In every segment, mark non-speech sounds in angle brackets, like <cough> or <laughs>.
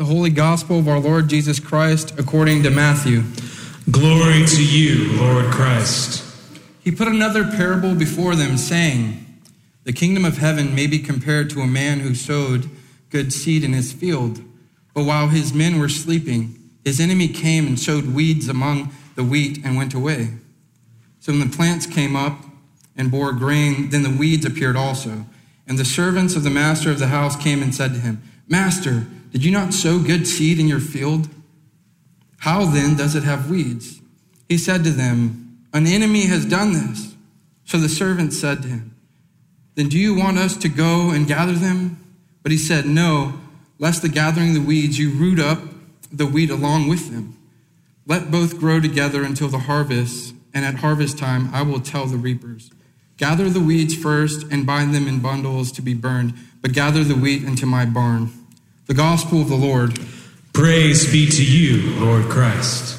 The Holy Gospel of our Lord Jesus Christ according to Matthew. Glory to you, Lord Christ. He put another parable before them, saying, The kingdom of heaven may be compared to a man who sowed good seed in his field. But while his men were sleeping, his enemy came and sowed weeds among the wheat and went away. So when the plants came up and bore grain, then the weeds appeared also. And the servants of the master of the house came and said to him, Master, did you not sow good seed in your field? How then does it have weeds? He said to them, An enemy has done this. So the servants said to him, Then do you want us to go and gather them? But he said, No, lest the gathering the weeds you root up the wheat along with them. Let both grow together until the harvest, and at harvest time I will tell the reapers, Gather the weeds first and bind them in bundles to be burned, but gather the wheat into my barn. The gospel of the Lord. Praise be to you, Lord Christ.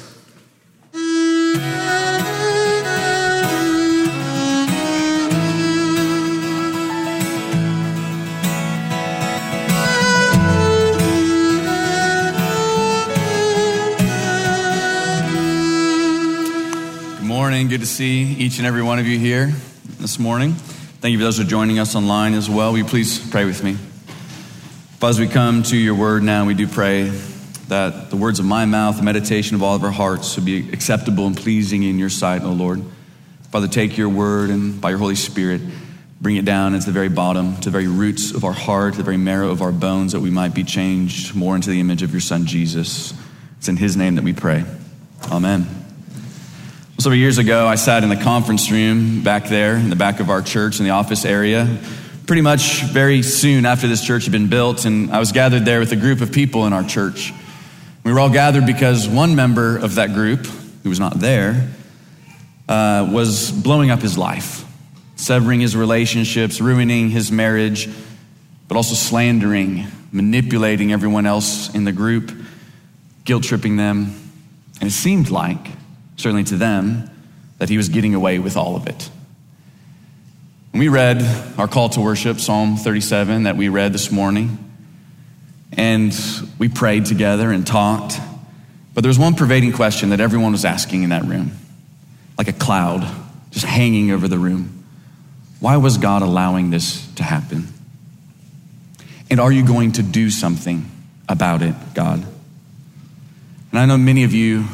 Good morning. Good to see each and every one of you here this morning. Thank you for those who are joining us online as well. Will you please pray with me? But as we come to your word now, we do pray that the words of my mouth, the meditation of all of our hearts would be acceptable and pleasing in your sight, O Lord. Father, take your word and by your Holy Spirit, bring it down into the very bottom, to the very roots of our heart, to the very marrow of our bones, that we might be changed more into the image of your Son, Jesus. It's in his name that we pray. Amen. Several years ago, I sat in the conference room back there in the back of our church in the office area pretty much very soon after this church had been built, and I was gathered there with a group of people in our church. We were all gathered because one member of that group, who was not there, uh, was blowing up his life, severing his relationships, ruining his marriage, but also slandering, manipulating everyone else in the group, guilt tripping them. And it seemed like, certainly to them, that he was getting away with all of it. We read our call to worship, Psalm 37, that we read this morning, and we prayed together and talked. But there was one pervading question that everyone was asking in that room, like a cloud just hanging over the room. Why was God allowing this to happen? And are you going to do something about it, God? And I know many of you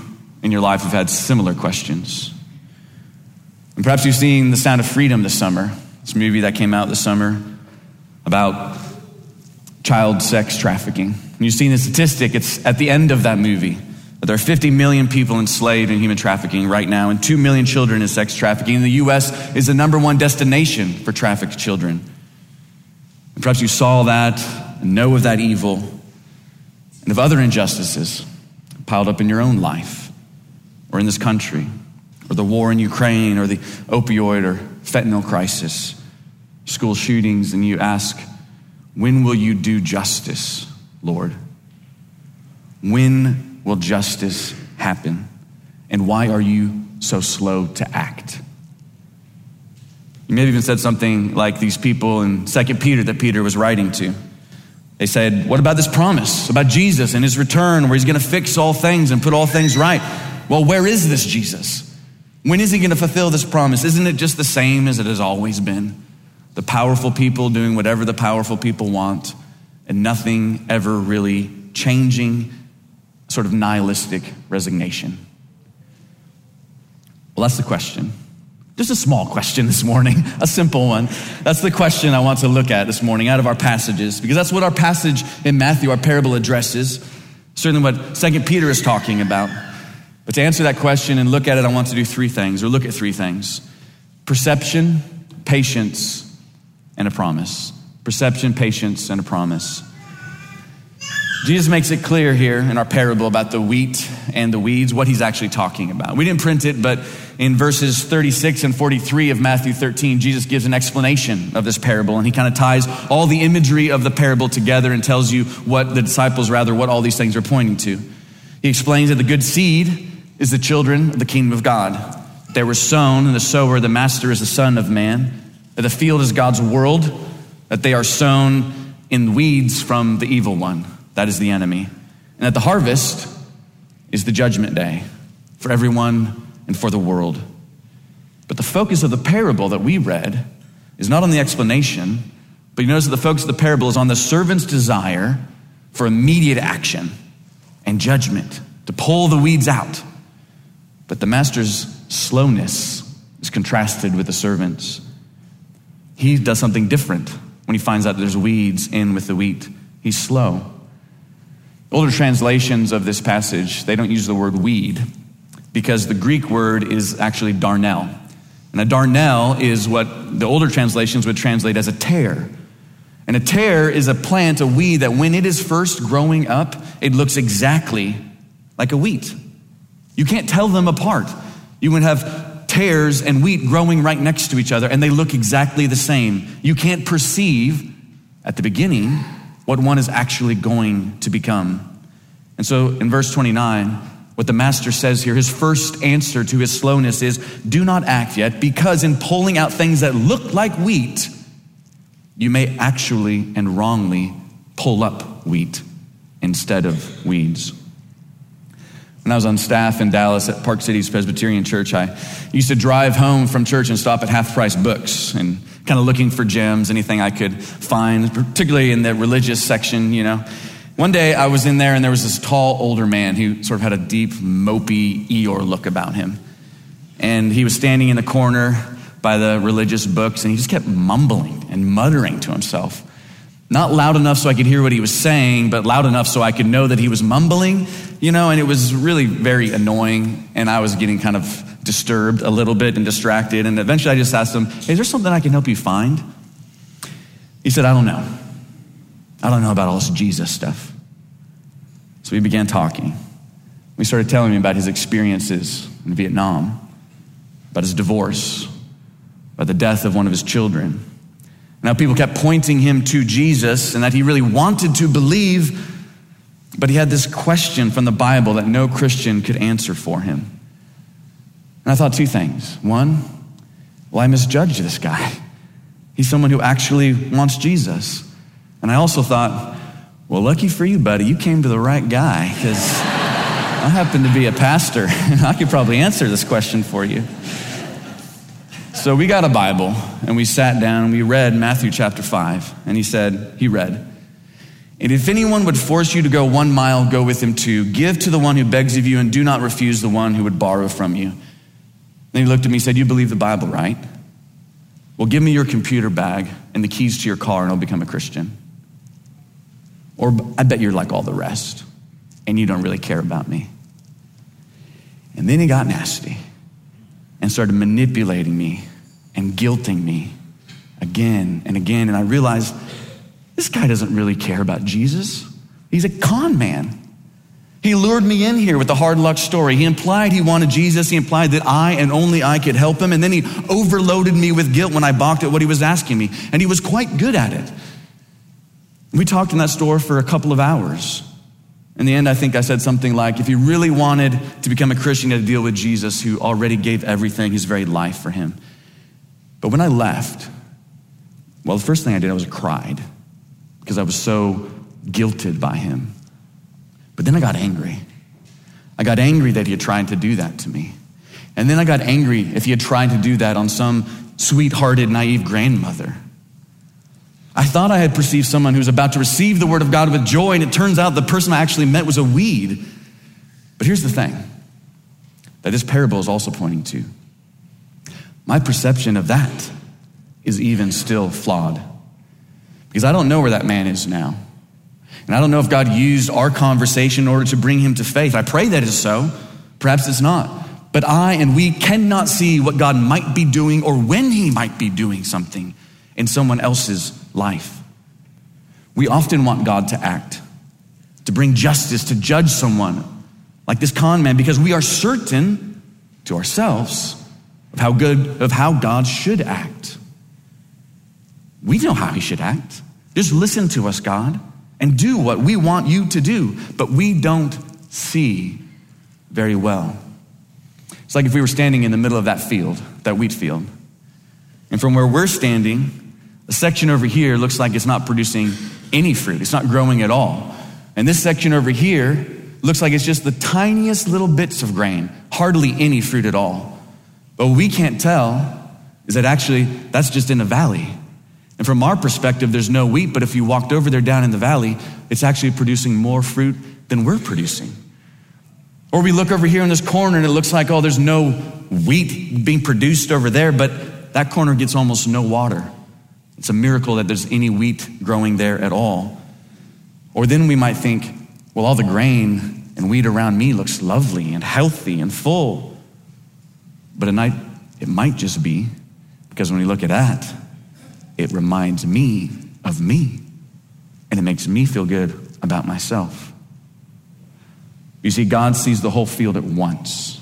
in your life have had similar questions. And perhaps you've seen The Sound of Freedom this summer. This movie that came out this summer about child sex trafficking. And you've seen the statistic, it's at the end of that movie. That there are 50 million people enslaved in human trafficking right now, and 2 million children in sex trafficking. And the U.S. is the number one destination for trafficked children. And perhaps you saw that and know of that evil and of other injustices piled up in your own life or in this country or the war in Ukraine or the opioid or fentanyl crisis school shootings, and you ask, When will you do justice, Lord? When will justice happen? And why are you so slow to act? You may have even said something like these people in 2 Peter that Peter was writing to. They said, What about this promise about Jesus and his return where he's going to fix all things and put all things right? Well, where is this Jesus? When is he going to fulfill this promise? Isn't it just the same as it has always been? The powerful people doing whatever the powerful people want, and nothing ever really changing, sort of nihilistic resignation. Well, that's the question. Just a small question this morning, <laughs> a simple one. That's the question I want to look at this morning out of our passages, because that's what our passage in Matthew, our parable addresses. Certainly what Second Peter is talking about. But to answer that question and look at it, I want to do three things, or look at three things perception, patience, and a promise. Perception, patience, and a promise. Jesus makes it clear here in our parable about the wheat and the weeds what he's actually talking about. We didn't print it, but in verses 36 and 43 of Matthew 13, Jesus gives an explanation of this parable and he kind of ties all the imagery of the parable together and tells you what the disciples, rather, what all these things are pointing to. He explains that the good seed is the children of the kingdom of God. They were sown, and the sower, the master, is the Son of Man that the field is God's world, that they are sown in weeds from the evil one. That is the enemy. and that the harvest is the judgment day for everyone and for the world. But the focus of the parable that we read is not on the explanation, but you notice that the focus of the parable is on the servant's desire for immediate action and judgment to pull the weeds out. But the master's slowness is contrasted with the servant's. He does something different when he finds out there's weeds in with the wheat. He's slow. Older translations of this passage, they don't use the word weed because the Greek word is actually darnel. And a darnel is what the older translations would translate as a tare. And a tare is a plant, a weed, that when it is first growing up, it looks exactly like a wheat. You can't tell them apart. You would have tares and wheat growing right next to each other, and they look exactly the same. You can't perceive at the beginning what one is actually going to become. And so in verse 29, what the master says here, his first answer to his slowness is do not act yet, because in pulling out things that look like wheat, you may actually and wrongly pull up wheat instead of weeds. When I was on staff in Dallas at Park Cities Presbyterian Church, I used to drive home from church and stop at half price books and kind of looking for gems, anything I could find, particularly in the religious section, you know. One day I was in there and there was this tall older man who sort of had a deep, mopey Eeyore look about him. And he was standing in the corner by the religious books and he just kept mumbling and muttering to himself. Not loud enough so I could hear what he was saying, but loud enough so I could know that he was mumbling, you know, and it was really very annoying. And I was getting kind of disturbed a little bit and distracted. And eventually I just asked him, hey, is there something I can help you find? He said, I don't know. I don't know about all this Jesus stuff. So we began talking. We started telling him about his experiences in Vietnam, about his divorce, about the death of one of his children now, people kept pointing him to Jesus and that he really wanted to believe, but he had this question from the Bible that no Christian could answer for him. And I thought two things. One, well, I misjudged this guy. <laughs> He's someone who actually wants Jesus. And I also thought, well, lucky for you, buddy, you came to the right guy because <laughs> I happen to be a pastor and <laughs> I could probably answer this question for you. So we got a Bible and we sat down and we read Matthew chapter 5. And he said, he read, And if anyone would force you to go one mile, go with him two. Give to the one who begs of you and do not refuse the one who would borrow from you. Then he looked at me and said, You believe the Bible, right? Well, give me your computer bag and the keys to your car and I'll become a Christian. Or I bet you're like all the rest and you don't really care about me. And then he got nasty and started manipulating me and guilting me again and again. And I realized this guy doesn't really care about Jesus. He's a con man. He lured me in here with a hard luck story. He implied he wanted Jesus. He implied that I and only I could help him. And then he overloaded me with guilt when I balked at what he was asking me. And he was quite good at it. We talked in that store for a couple of hours. In the end, I think I said something like, if you really wanted to become a Christian, you had to deal with Jesus, who already gave everything, his very life for him. But when I left, well, the first thing I did, I was cried because I was so guilted by him. But then I got angry. I got angry that he had tried to do that to me. And then I got angry if he had tried to do that on some sweethearted, naive grandmother. I thought I had perceived someone who was about to receive the word of God with joy, and it turns out the person I actually met was a weed. But here's the thing that this parable is also pointing to. My perception of that is even still flawed. Because I don't know where that man is now. And I don't know if God used our conversation in order to bring him to faith. I pray that is so. Perhaps it's not. But I and we cannot see what God might be doing or when he might be doing something in someone else's life. We often want God to act, to bring justice, to judge someone like this con man, because we are certain to ourselves of how good, of how God should act. We know how he should act. Just listen to us, God, and do what we want you to do, but we don't see very well. It's like if we were standing in the middle of that field, that wheat field, and from where we're standing, a section over here looks like it's not producing any fruit. It's not growing at all. And this section over here looks like it's just the tiniest little bits of grain, hardly any fruit at all. But we can't tell is that actually that's just in a valley. And from our perspective, there's no wheat, but if you walked over there down in the valley, it's actually producing more fruit than we're producing. Or we look over here in this corner and it looks like, oh, there's no wheat being produced over there, but that corner gets almost no water. It's a miracle that there's any wheat growing there at all. Or then we might think, well, all the grain and wheat around me looks lovely and healthy and full. But at night, it might just be because when we look at that, it reminds me of me and it makes me feel good about myself. You see, God sees the whole field at once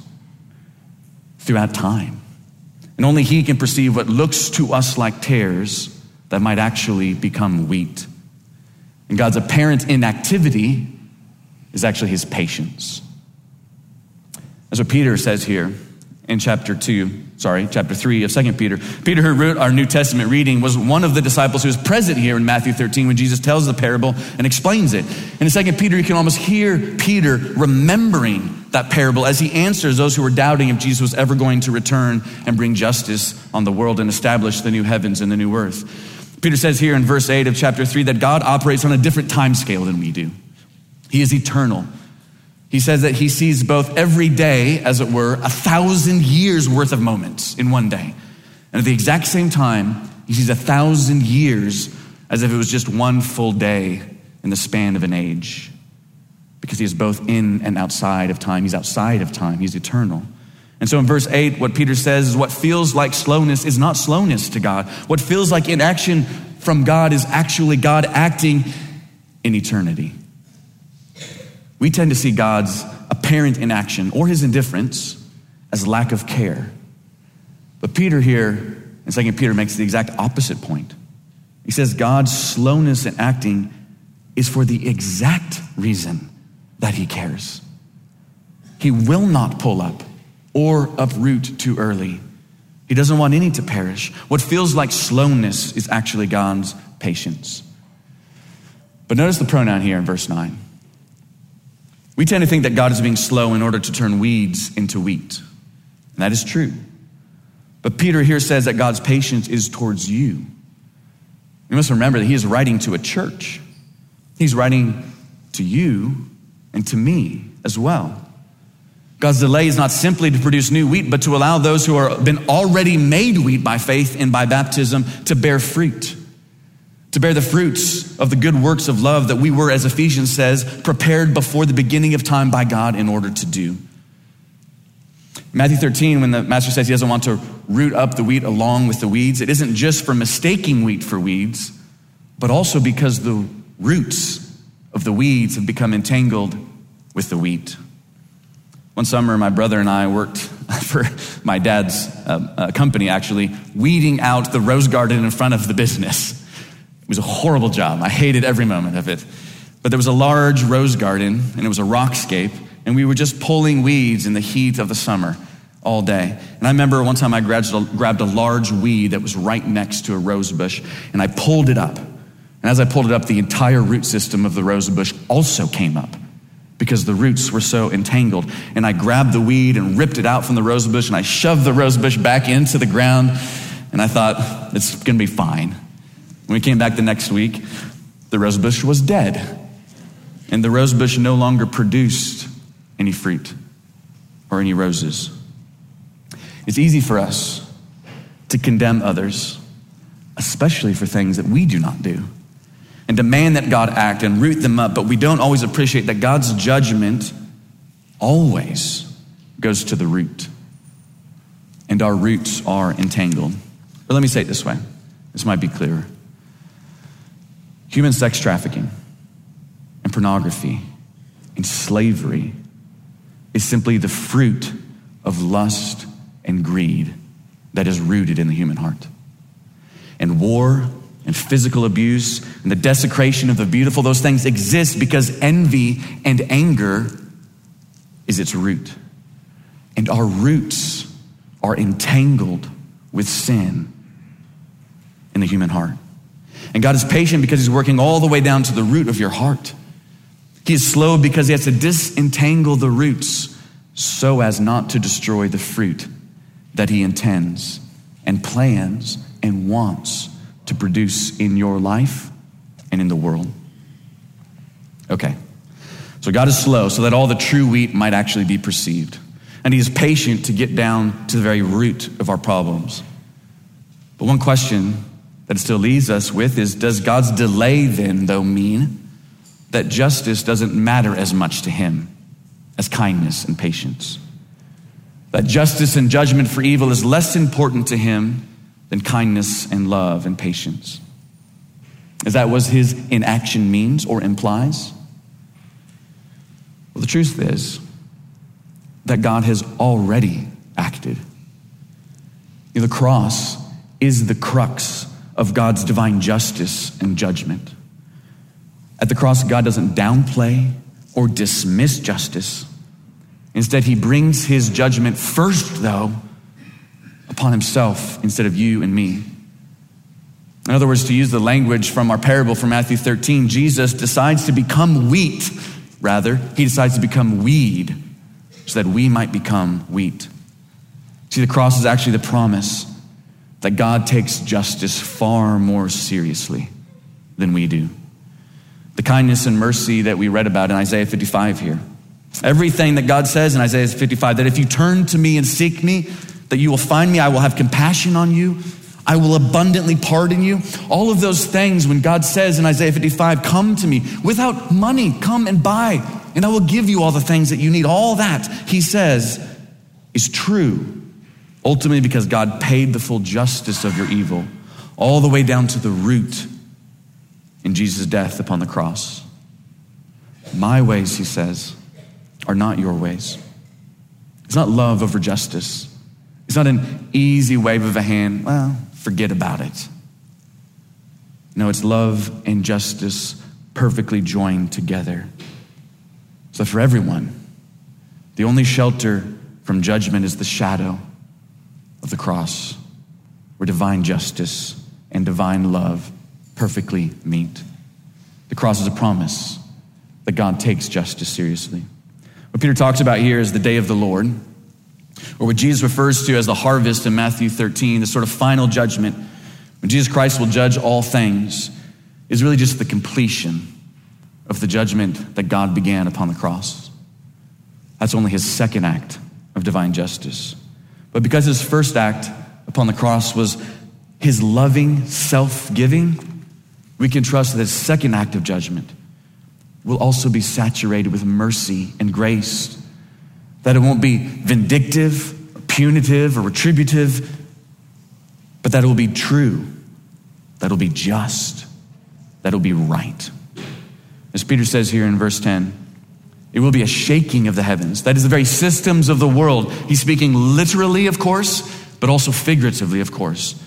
throughout time. And only He can perceive what looks to us like tares that might actually become wheat. And God's apparent inactivity is actually His patience. That's what Peter says here in chapter 2, sorry, chapter 3 of 2 Peter. Peter, who wrote our New Testament reading, was one of the disciples who was present here in Matthew 13 when Jesus tells the parable and explains it. And in 2 Peter, you can almost hear Peter remembering that parable as he answers those who were doubting if Jesus was ever going to return and bring justice on the world and establish the new heavens and the new earth. Peter says here in verse 8 of chapter 3 that God operates on a different time scale than we do. He is eternal. He says that he sees both every day, as it were, a thousand years worth of moments in one day. And at the exact same time, he sees a thousand years as if it was just one full day in the span of an age. Because he is both in and outside of time. He's outside of time, he's eternal. And so in verse 8, what Peter says is what feels like slowness is not slowness to God. What feels like inaction from God is actually God acting in eternity. We tend to see God's apparent inaction or his indifference as lack of care. But Peter here in 2 Peter makes the exact opposite point. He says God's slowness in acting is for the exact reason that he cares. He will not pull up or uproot too early. He doesn't want any to perish. What feels like slowness is actually God's patience. But notice the pronoun here in verse 9. We tend to think that God is being slow in order to turn weeds into wheat. And that is true. But Peter here says that God's patience is towards you. You must remember that he is writing to a church. He's writing to you and to me as well. God's delay is not simply to produce new wheat, but to allow those who have been already made wheat by faith and by baptism to bear fruit to bear the fruits of the good works of love that we were, as Ephesians says, prepared before the beginning of time by God in order to do. Matthew 13, when the master says he doesn't want to root up the wheat along with the weeds, it isn't just for mistaking wheat for weeds, but also because the roots of the weeds have become entangled with the wheat. One summer, my brother and I worked <laughs> for my dad's uh, uh, company, actually, weeding out the rose garden in front of the business. It was a horrible job. I hated every moment of it. But there was a large rose garden, and it was a rockscape, and we were just pulling weeds in the heat of the summer all day. And I remember one time I grabbed a, grabbed a large weed that was right next to a rose bush, and I pulled it up. And as I pulled it up, the entire root system of the rose bush also came up because the roots were so entangled. And I grabbed the weed and ripped it out from the rose bush, and I shoved the rose bush back into the ground. And I thought, it's going to be fine. When we came back the next week, the rose bush was dead. And the rose bush no longer produced any fruit or any roses. It's easy for us to condemn others, especially for things that we do not do, and demand that God act and root them up, but we don't always appreciate that God's judgment always goes to the root. And our roots are entangled. But let me say it this way this might be clearer. Human sex trafficking and pornography and slavery is simply the fruit of lust and greed that is rooted in the human heart. And war and physical abuse and the desecration of the beautiful, those things exist because envy and anger is its root. And our roots are entangled with sin in the human heart. And God is patient because He's working all the way down to the root of your heart. He is slow because he has to disentangle the roots so as not to destroy the fruit that he intends and plans and wants to produce in your life and in the world. Okay. So God is slow so that all the true wheat might actually be perceived. And he is patient to get down to the very root of our problems. But one question that still leaves us with is Does God's delay then, though, mean that justice doesn't matter as much to him as kindness and patience? That justice and judgment for evil is less important to him than kindness and love and patience? Is that what his inaction means or implies? Well, the truth is that God has already acted. The cross is the crux of God's divine justice and judgment. At the cross, God doesn't downplay or dismiss justice. Instead, he brings his judgment first, though, upon himself instead of you and me. In other words, to use the language from our parable from Matthew 13, Jesus decides to become wheat, rather, he decides to become weed so that we might become wheat. See, the cross is actually the promise that God takes justice far more seriously than we do. The kindness and mercy that we read about in Isaiah 55 here. Everything that God says in Isaiah 55 that if you turn to me and seek me, that you will find me, I will have compassion on you, I will abundantly pardon you. All of those things, when God says in Isaiah 55, come to me without money, come and buy, and I will give you all the things that you need. All that, he says, is true Ultimately, because God paid the full justice of your evil, all the way down to the root in Jesus' death upon the cross. My ways, he says, are not your ways. It's not love over justice. It's not an easy wave of a hand. Well, forget about it. No, it's love and justice perfectly joined together. So, for everyone, the only shelter from judgment is the shadow of the cross, where divine justice and divine love perfectly meet. The cross is a promise that God takes justice seriously. What Peter talks about here is the day of the Lord, or what Jesus refers to as the harvest in Matthew 13, the sort of final judgment, when Jesus Christ will judge all things, is really just the completion of the judgment that God began upon the cross. That's only his second act of divine justice. But because his first act upon the cross was his loving self giving, we can trust that his second act of judgment will also be saturated with mercy and grace. That it won't be vindictive, or punitive, or retributive, but that it will be true, that it will be just, that it will be right. As Peter says here in verse 10, it will be a shaking of the heavens. That is the very systems of the world. He's speaking literally, of course, but also figuratively, of course.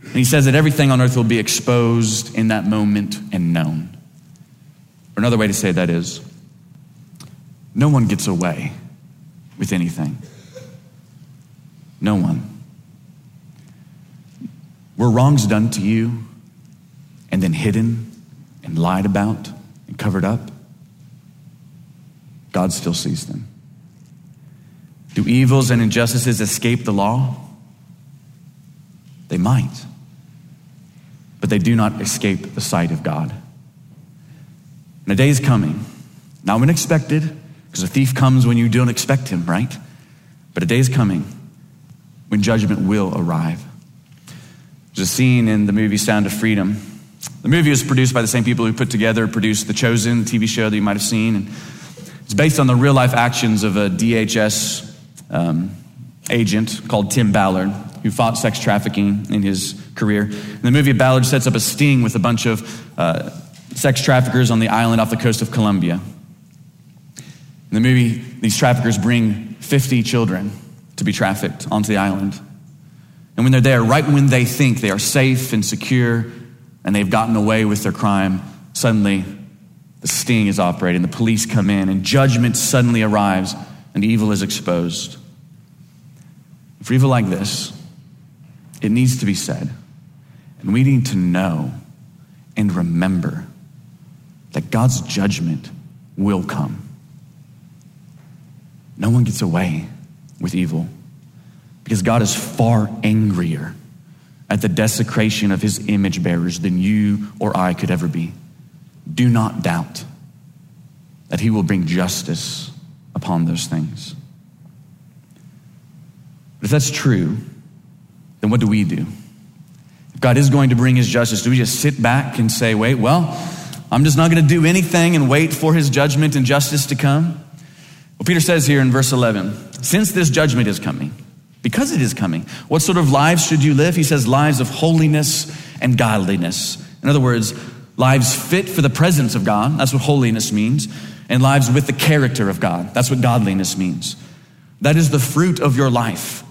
And he says that everything on earth will be exposed in that moment and known. Or another way to say that is no one gets away with anything. No one. Were wrongs done to you and then hidden and lied about and covered up? God still sees them. Do evils and injustices escape the law? They might, but they do not escape the sight of God. And a day is coming, not when expected, because a thief comes when you don't expect him, right? But a day is coming when judgment will arrive. There's a scene in the movie Sound of Freedom. The movie was produced by the same people who put together, produced The Chosen, TV show that you might have seen. And it's based on the real life actions of a DHS um, agent called Tim Ballard, who fought sex trafficking in his career. In the movie, Ballard sets up a sting with a bunch of uh, sex traffickers on the island off the coast of Colombia. In the movie, these traffickers bring 50 children to be trafficked onto the island. And when they're there, right when they think they are safe and secure and they've gotten away with their crime, suddenly the sting is operating, the police come in, and judgment suddenly arrives, and evil is exposed. For evil like this, it needs to be said. And we need to know and remember that God's judgment will come. No one gets away with evil because God is far angrier at the desecration of his image bearers than you or I could ever be. Do not doubt that he will bring justice upon those things. But if that's true, then what do we do? If God is going to bring his justice, do we just sit back and say, wait, well, I'm just not going to do anything and wait for his judgment and justice to come? Well, Peter says here in verse 11, since this judgment is coming, because it is coming, what sort of lives should you live? He says, lives of holiness and godliness. In other words, lives fit for the presence of God. That's what holiness means. And lives with the character of God. That's what godliness means. That is the fruit of your life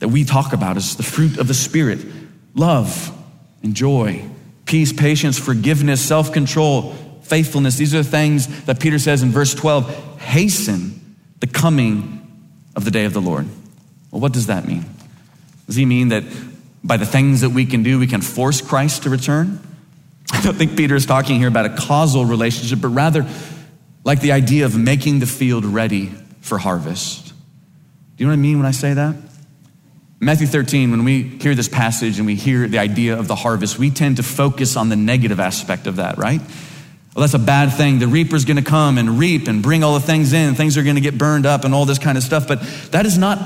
that we talk about is the fruit of the Spirit love and joy, peace, patience, forgiveness, self control, faithfulness. These are the things that Peter says in verse 12 hasten the coming of the day of the Lord. Well, what does that mean? Does he mean that by the things that we can do, we can force Christ to return? <laughs> I don't think Peter is talking here about a causal relationship, but rather like the idea of making the field ready for harvest. Do you know what I mean when I say that? Matthew 13, when we hear this passage and we hear the idea of the harvest, we tend to focus on the negative aspect of that, right? Well, that's a bad thing. The reaper's going to come and reap and bring all the things in. Things are going to get burned up and all this kind of stuff. But that is not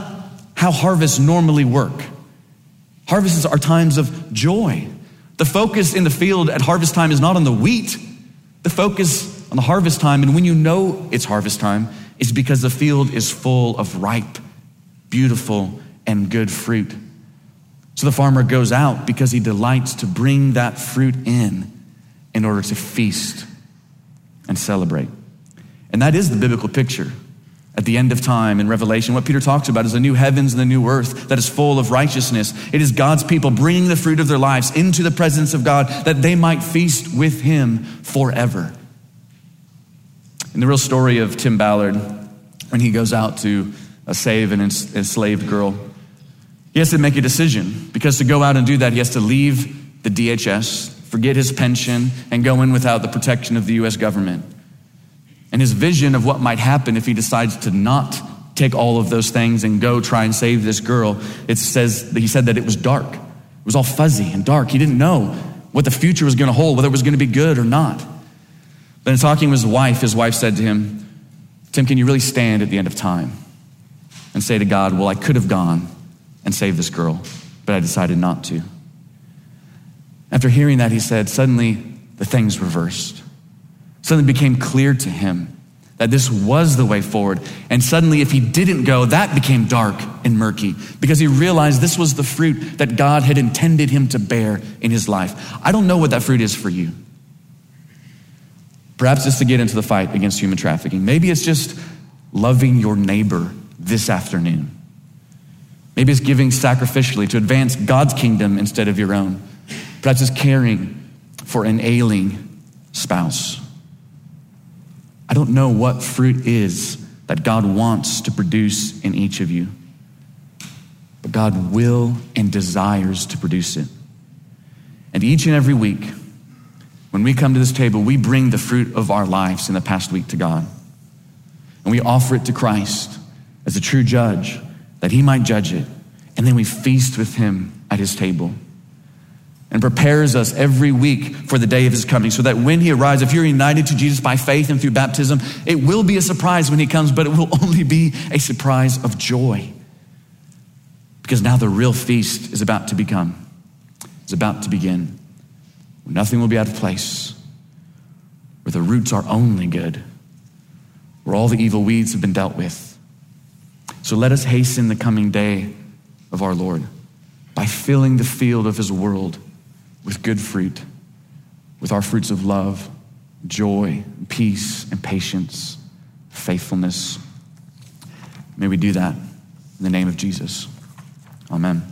how harvests normally work. Harvests are times of joy. The focus in the field at harvest time is not on the wheat. The focus on the harvest time, and when you know it's harvest time, is because the field is full of ripe, beautiful, and good fruit. So the farmer goes out because he delights to bring that fruit in in order to feast and celebrate. And that is the biblical picture at the end of time in Revelation. What Peter talks about is the new heavens and the new earth that is full of righteousness. It is God's people bringing the fruit of their lives into the presence of God that they might feast with him forever. In the real story of Tim Ballard, when he goes out to save an enslaved girl, he has to make a decision because to go out and do that, he has to leave the DHS, forget his pension, and go in without the protection of the US government. And his vision of what might happen if he decides to not take all of those things and go try and save this girl, it says he said that it was dark. It was all fuzzy and dark. He didn't know what the future was going to hold, whether it was going to be good or not. But in talking with his wife, his wife said to him, Tim, can you really stand at the end of time and say to God, Well, I could have gone and saved this girl, but I decided not to. After hearing that, he said, suddenly the things reversed. Suddenly became clear to him that this was the way forward. And suddenly, if he didn't go, that became dark and murky because he realized this was the fruit that God had intended him to bear in his life. I don't know what that fruit is for you. Perhaps it's to get into the fight against human trafficking. Maybe it's just loving your neighbor this afternoon. Maybe it's giving sacrificially to advance God's kingdom instead of your own. Perhaps it's caring for an ailing spouse. I don't know what fruit is that God wants to produce in each of you, but God will and desires to produce it. And each and every week, when we come to this table, we bring the fruit of our lives in the past week to God. And we offer it to Christ as a true judge that he might judge it. And then we feast with him at his table and prepares us every week for the day of his coming so that when he arrives, if you're united to Jesus by faith and through baptism, it will be a surprise when he comes, but it will <laughs> only be a surprise of joy. Because now the real feast is about to become, is about to begin. Nothing will be out of place, where the roots are only good, where all the evil weeds have been dealt with so let us hasten the coming day of our Lord by filling the field of his world with good fruit, with our fruits of love, joy, peace, and patience, faithfulness. May we do that in the name of Jesus. Amen.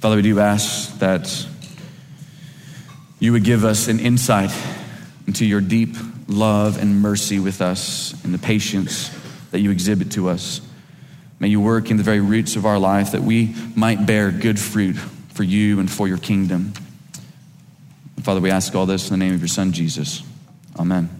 Father, we do ask that you would give us an insight into your deep love and mercy with us and the patience that you exhibit to us. May you work in the very roots of our life that we might bear good fruit for you and for your kingdom. Father, we ask all this in the name of your Son, Jesus. Amen.